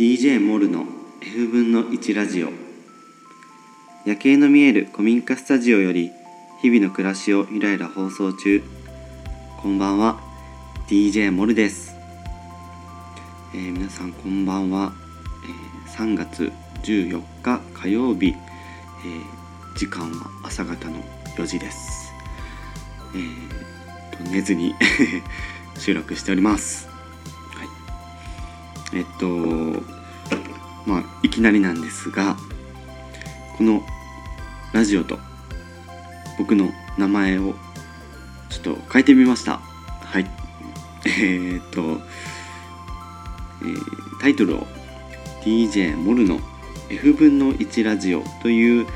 DJ モルの F 分の1ラジオ。夜景の見える古民家スタジオより日々の暮らしをゆらゆら放送中。こんばんは DJ モルです、えー皆さんこんばんは、えー3月14日火曜日、えー時間は朝方の4時です。えー寝ずに 収録しております。えっとまあいきなりなんですがこのラジオと僕の名前をちょっと変えてみました。はい。えーっと、えータイトルを DJ モルの F 分の1ラジオという、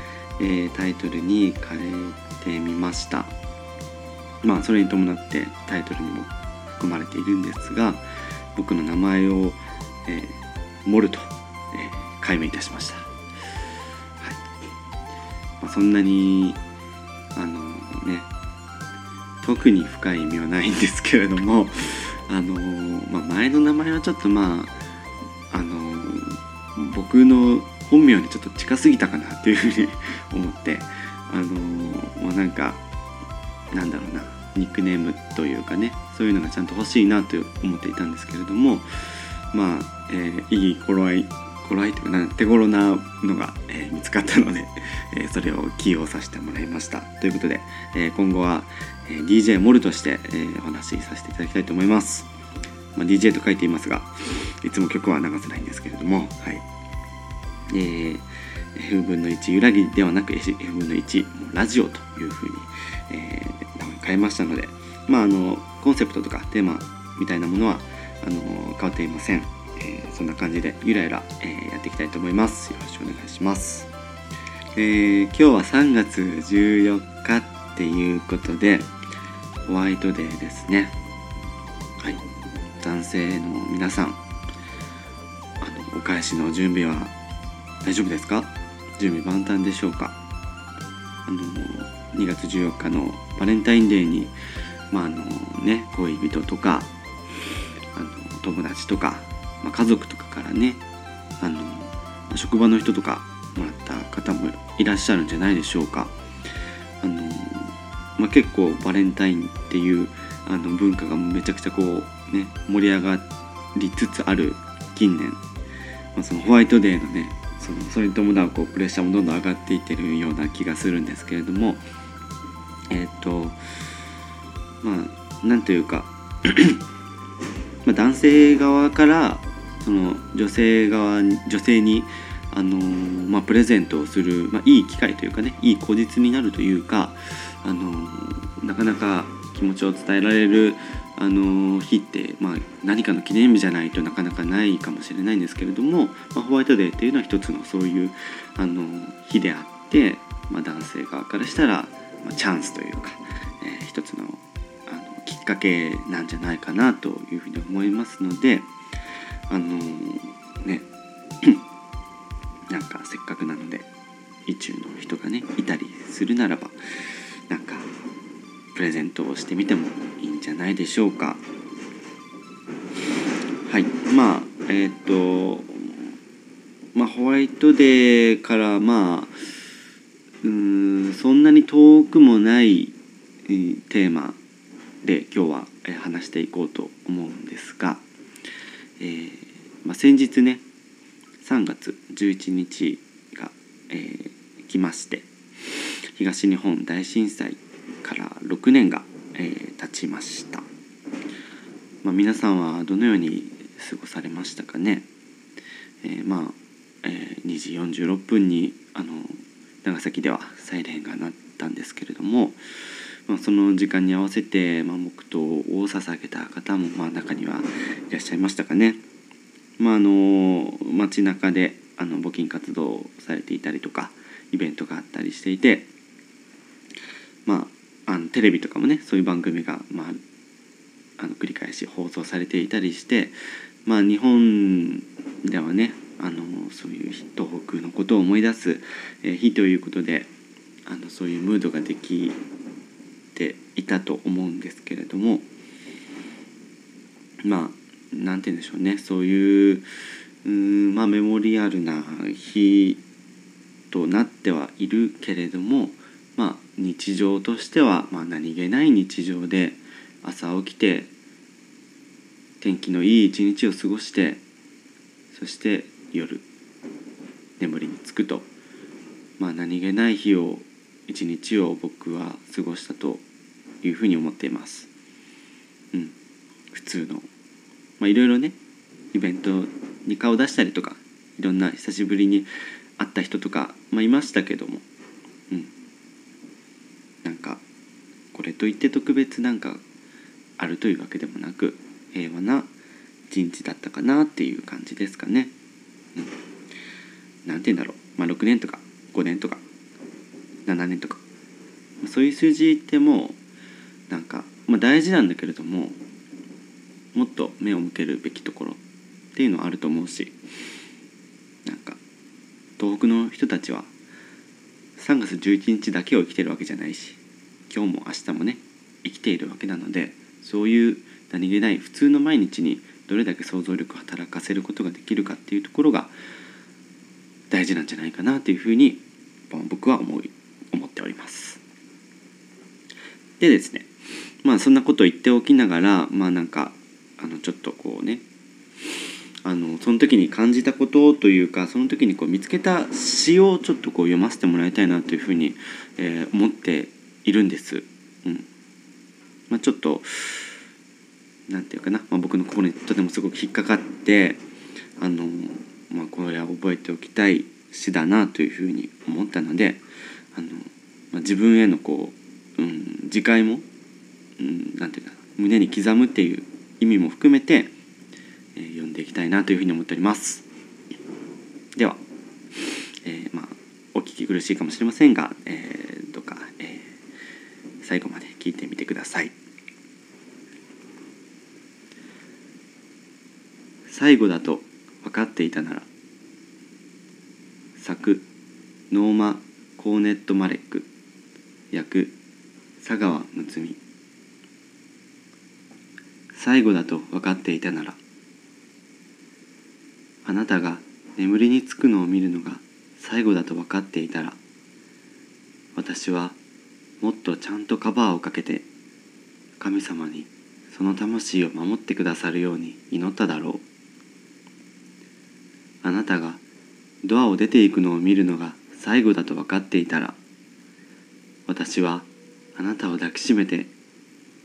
えータイトルに変えてみました。まあそれに伴ってタイトルにも含まれているんですが僕の名前を、えーモルと、えー改名いたしました、はい。まあ、そんなにあのね特に深い意味はないんですけれども あの、まあ、前の名前はちょっとまああの僕の本名にちょっと近すぎたかなっていうふうに思ってあのまあなんかなんだろうなニックネームというかねそういうのがちゃんと欲しいなと思っていたんですけれどもまあ、えーいい頃合い頃合いというかな手頃なのが、えー見つかったので、えーそれを起用させてもらいました。ということで、えー今後は、えー DJ モルとして、えーお話しさせていただきたいと思います、まあ、DJ と書いていますがいつも曲は流せないんですけれどもはい。えー F 分の1揺らぎではなく F 分の1もうラジオというふうに、えー変えましたのでまああのコンセプトとかテーマみたいなものはあの変わっていません、えーそんな感じでゆらゆら、えーやっていきたいと思います。よろしくお願いします、えー今日は3月14日っていうことでホワイトデーですね。はい。男性の皆さんあのお返しの準備は大丈夫ですか？準備万端でしょうか？あの2月14日のバレンタインデーにまああのね恋人とか友達とか、まあ、家族とかからねあの職場の人とかもらった方もいらっしゃるんじゃないでしょうか。あの、まあ、結構バレンタインっていうあの文化がめちゃくちゃこうね盛り上がりつつある近年、まあ、そのホワイトデーのねそのそれに伴うこうプレッシャーもどんどん上がっていってるような気がするんですけれどもえっ、とまあなんというかまあ男性側からその女性側女性にあのーまあ、プレゼントをする、まあ、いい機会というかねいい口実になるというか、あのーなかなか気持ちを伝えられる、あのー日って、まあ、何かの記念日じゃないとなかなかないかもしれないんですけれども、ま、ホワイトデーっていうのは一つのそういう、あの日であって、ま、男性側からしたら、ま、チャンスというか、えー一つのきっかけなんじゃないかなというふうに思いますのであのね なんかせっかくなので意中の人がねいたりするならばなんかプレゼントをしてみてもいいんじゃないでしょうか。はい。まあえっ、とまあホワイトデーからまあうんそんなに遠くもない、テーマで今日は話していこうと思うんですが、えーまあ、先日ね3月11日が、えー来まして東日本大震災から6年が、えー経ちました、まあ、皆さんはどのように過ごされましたかね、えーまあ、え2時46分にあの長崎ではサイレンが鳴ったんですけれども、まあ、その時間に合わせて、まあ、黙祷を捧げた方も、まあ、中にはいらっしゃいましたかね。まあ、あの街中であの募金活動されていたりとかイベントがあったりしていて、まあ、あのテレビとかもねそういう番組が、まあ、あの繰り返し放送されていたりして、まあ、日本ではねあのそういう東北のことを思い出す、日ということであのそういうムードができいたと思うんですけれどもまあなんて言うんでしょうね。そういううんまあメモリアルな日となってはいるけれどもまあ日常としては、まあ、何気ない日常で朝起きて天気のいい一日を過ごしてそして夜眠りにつくとまあ何気ない日を一日を僕は過ごしたというふうに思っています。うん、普通の。まあいろいろねイベントに顔出したりとかいろんな久しぶりに会った人とか、まあ、いましたけども、うん、なんかこれといって特別なんかあるというわけでもなく平和な一日だったかなっていう感じですかね。うん、なんて言うんだろう、まあ、6年とか5年とか7年とか。そういう数字ってもうなんか、まあ、大事なんだけれどももっと目を向けるべきところっていうのはあると思うしなんか東北の人たちは3月11日だけを生きてるわけじゃないし今日も明日もね生きているわけなのでそういう何気ない普通の毎日にどれだけ想像力を働かせることができるかっていうところが大事なんじゃないかなというふうに僕は思い思っております。でですねまあそんなことを言っておきながらまあなんかあのちょっとこうねあのその時に感じたことというかその時にこう見つけた詩をちょっとこう読ませてもらいたいなというふうに、えー思っているんです。うんまあ、ちょっとなんていうかな、まあ、僕の心にとてもすごく引っかかってあの、まあ、これは覚えておきたい詩だなというふうに思ったのであの、まあ、自分へのこう、うん、自戒も、うん、なんていうか胸に刻むっていう意味も含めて、えー読んでいきたいなというふうに思っております。では、えーまあお聞き苦しいかもしれませんが、えーどうか、えー最後まで聞いてみてください。最後だと分かっていたなら作ノーマ・コーネット・マレック訳佐川睦美最後だと分かっていたならあなたが眠りにつくのを見るのが最後だと分かっていたら私はもっとちゃんとカバーをかけて神様にその魂を守ってくださるように祈っただろう。あなたがドアを出ていくのを見るのが最後だと分かっていたら私はあなたを抱きしめて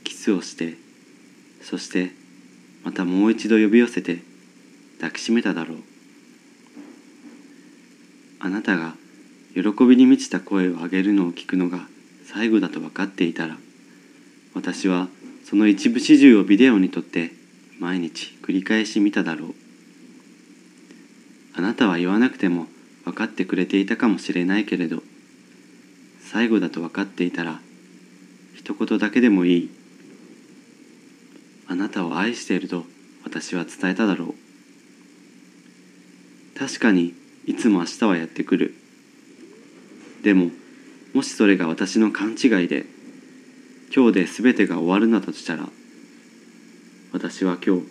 キスをしてそしてまたもう一度呼び寄せて抱きしめただろう。あなたが喜びに満ちた声を上げるのを聞くのが最後だと分かっていたら私はその一部始終をビデオに撮って毎日繰り返し見ただろう。あなたは言わなくても分かってくれていたかもしれないけれど最後だと分かっていたら一言だけでもいい。あなたを愛していると私は伝えただろう。確かにいつも明日はやってくる。でももしそれが私の勘違いで今日で全てが終わるなどとしたら私は今日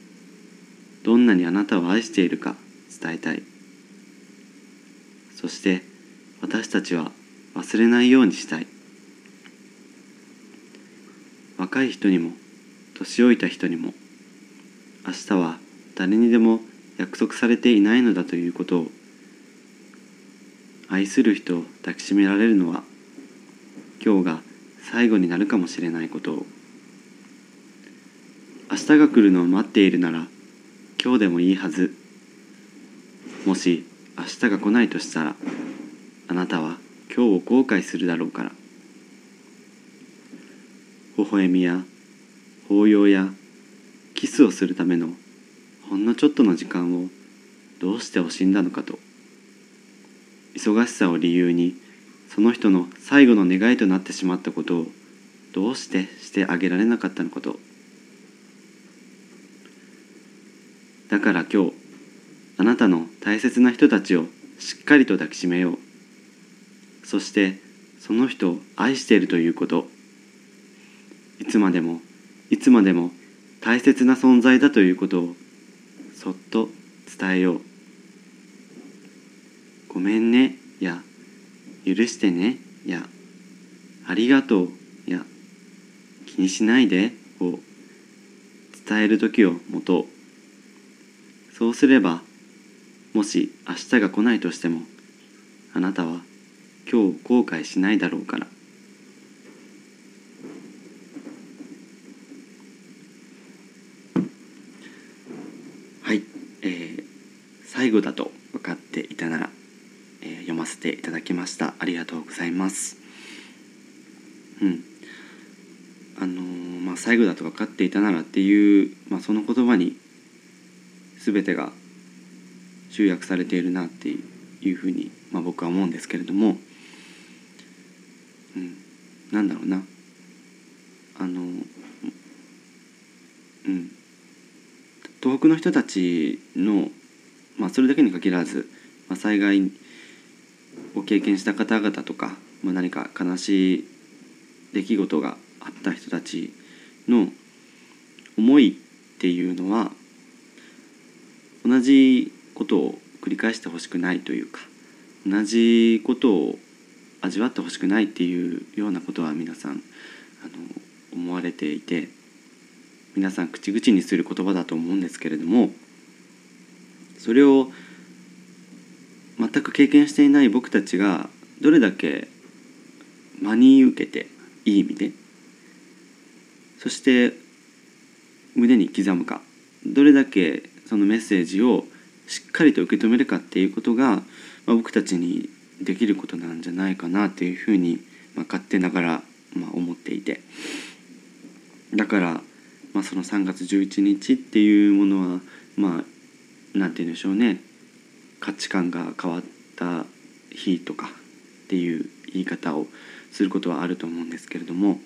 どんなにあなたを愛しているか伝えたい。そして私たちは忘れないようにしたい。若い人にも年老いた人にも明日は誰にでも約束されていないのだということを愛する人を抱きしめられるのは今日が最後になるかもしれないことを。明日が来るのを待っているなら今日でもいいはず。もし明日が来ないとしたらあなたは今日を後悔するだろうから。微笑みや抱擁やキスをするためのほんのちょっとの時間をどうして惜しんだのかと。忙しさを理由にその人の最後の願いとなってしまったことをどうしてしてあげられなかったのかと。だから今日あなたの大切な人たちをしっかりと抱きしめよう。そしてその人を愛しているということ。いつまでもいつまでも大切な存在だということをそっと伝えよう「ごめんね」や「許してね」や「ありがとう」や「気にしないで」を。伝える時を持とう。そうすればもし明日が来ないとしてもあなたは今日後悔しないだろうからはい、えー、最後だと分かっていたなら、えー、読ませていただきました。ありがとうございます。うん。あのー、まあ最後だと分かっていたならっていう、まあ、その言葉に全てが集約されているなっていうふうに、まあ、僕は思うんですけれども、うん、なんだろうな。あのうん。東北の人たちの、まあ、それだけに限らず、まあ、災害を経験した方々とか、まあ、何か悲しい出来事があった人たちの思いっていうのは同じことを繰り返してほしくないというか同じことを味わってほしくないっていうようなことは皆さんあの思われていて皆さん口々にする言葉だと思うんですけれどもそれを全く経験していない僕たちがどれだけ真に受けていい意味でそして胸に刻むかどれだけそのメッセージをしっかりと受け止めるかっていうことが、まあ、僕たちにできることなんじゃないかなっていうふうに、まあ、勝手ながら、まあ、思っていて。だから、まあ、その3月11日っていうものはまあなんて言うんでしょうね。価値観が変わった日とかっていう言い方をすることはあると思うんですけれども。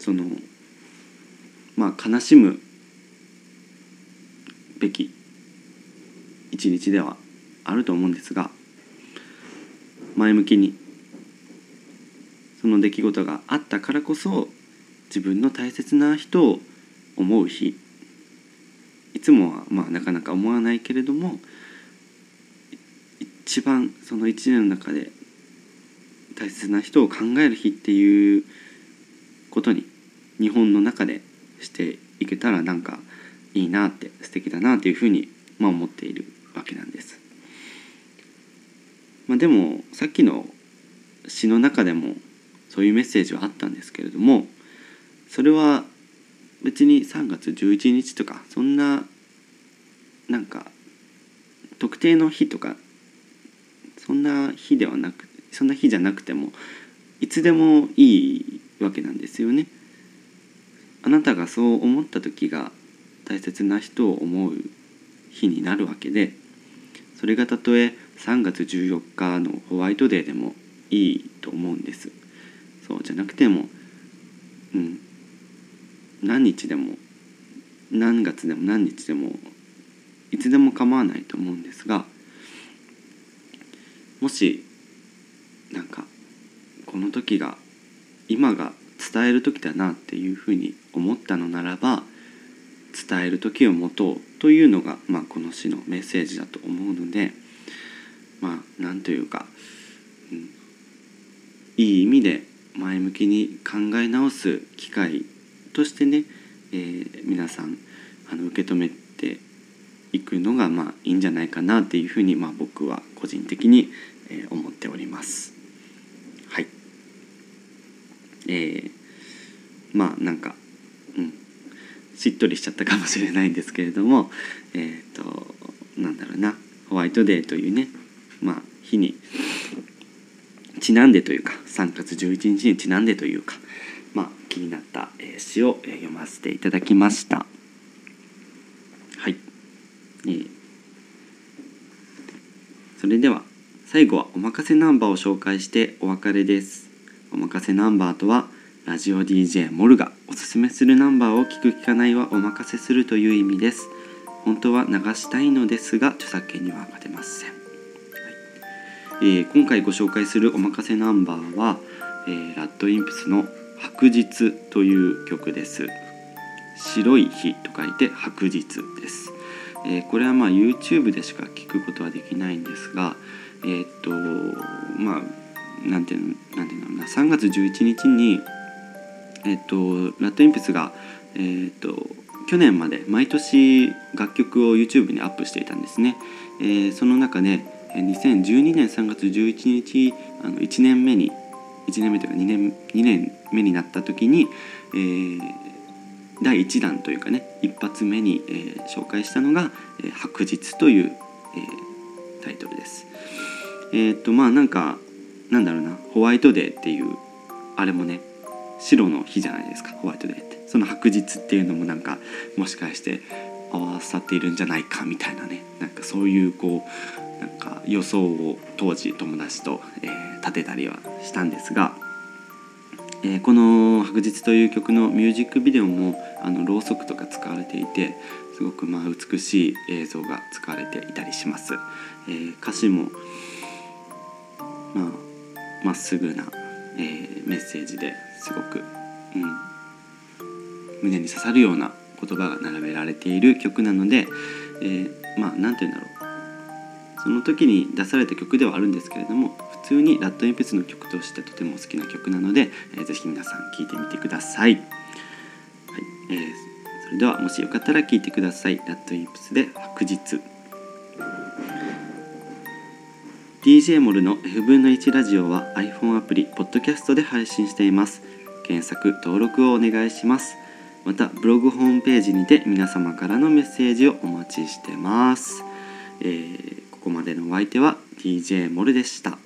そのまあ悲しむべき一日ではあると思うんですが前向きにその出来事があったからこそ自分の大切な人を思う日いつもはまあなかなか思わないけれども一番その一年の中で大切な人を考える日っていうことに日本の中でしていけたらなんかいいなって素敵だなっていうふうに、まあ、思っているわけなんです。まあ、でもさっきの詩の中でもそういうメッセージはあったんですけれどもそれは別に3月11日とかそんななんか特定の日とかそんな日ではなくそんな日じゃなくてもいつでもいいわけなんですよね。あなたがそう思った時が大切な人を思う日になるわけでそれがたとえ3月14日のホワイトデーでもいいと思うんですそうじゃなくてもうん何日でも何月でも何日でもいつでも構わないと思うんですがもしなんかこの時が今が伝える時だなっていうふうに思ったのならば伝える時を持とうというのが、まあ、この詩のメッセージだと思うのでまあなんというか、うん、いい意味で前向きに考え直す機会としてね、えー、皆さんあの受け止めていくのがまあいいんじゃないかなっていうふうに、まあ、僕は個人的に、えー、思っております。はい。えー、まあなんかうん。しっとりしちゃったかもしれないんですけれどもえっ、ー、となんだろうな。ホワイトデーというねまあ日にちなんでというか3月11日にちなんでというか気になった詩を読ませていただきました。はい、え、それでは最後はおまかせナンバーを紹介してお別れです。おまかせナンバーとはラジオ DJ モルがおすすめするナンバーを聞く聞かないはお任せするという意味です本当は流したいのですが著作権には勝てません、はいえー、今回ご紹介するお任せナンバーは、えー、ラッドインプスの白日という曲です。白い日と書いて白日です。えー、これはまあ YouTube でしか聞くことはできないんですがえー、っとまあなんていうのなんていうのな3月11日にえー、っとラッドインプスがえー、っと去年まで毎年楽曲を YouTube にアップしていたんですね、えー、その中で2012年3月11日あの1年目に1年目というか2年 ,2 年目になった時に、えー、第1弾というかね一発目に、えー、紹介したのが「えー、白日」という、え、タイトルです。えっ、とまあなんかなんだろうなホワイトデーっていうあれもね白の日じゃないですかホワイトデーってその白日っていうのもなんかもしかして合わさっているんじゃないかみたいなねなんかそういうこうなんか予想を当時友達と、えー、立てたりはしたんですが、えー、この「白日」という曲のミュージックビデオもあのろうそくとか使われていてすごくまあ美しい映像が使われていたりします。えー、歌詞もまあまっすぐな、えー、メッセージですごく、うん、胸に刺さるような言葉が並べられている曲なので、えー、まあ何て言うんだろうその時に出された曲ではあるんですけれども普通にラッドエンペスの曲としてとても好きな曲なので、えー、ぜひ皆さん聴いてみてください。はいえー、それではもしよかったら聴いてください。ラッドインプスで白日。DJ モルの F 分の1ラジオは iPhone アプリ、ポッドキャストで配信しています。検索、登録をお願いします。また、ブログホームページにて皆様からのメッセージをお待ちしてます。えー、ここまでのお相手は DJ モルでした。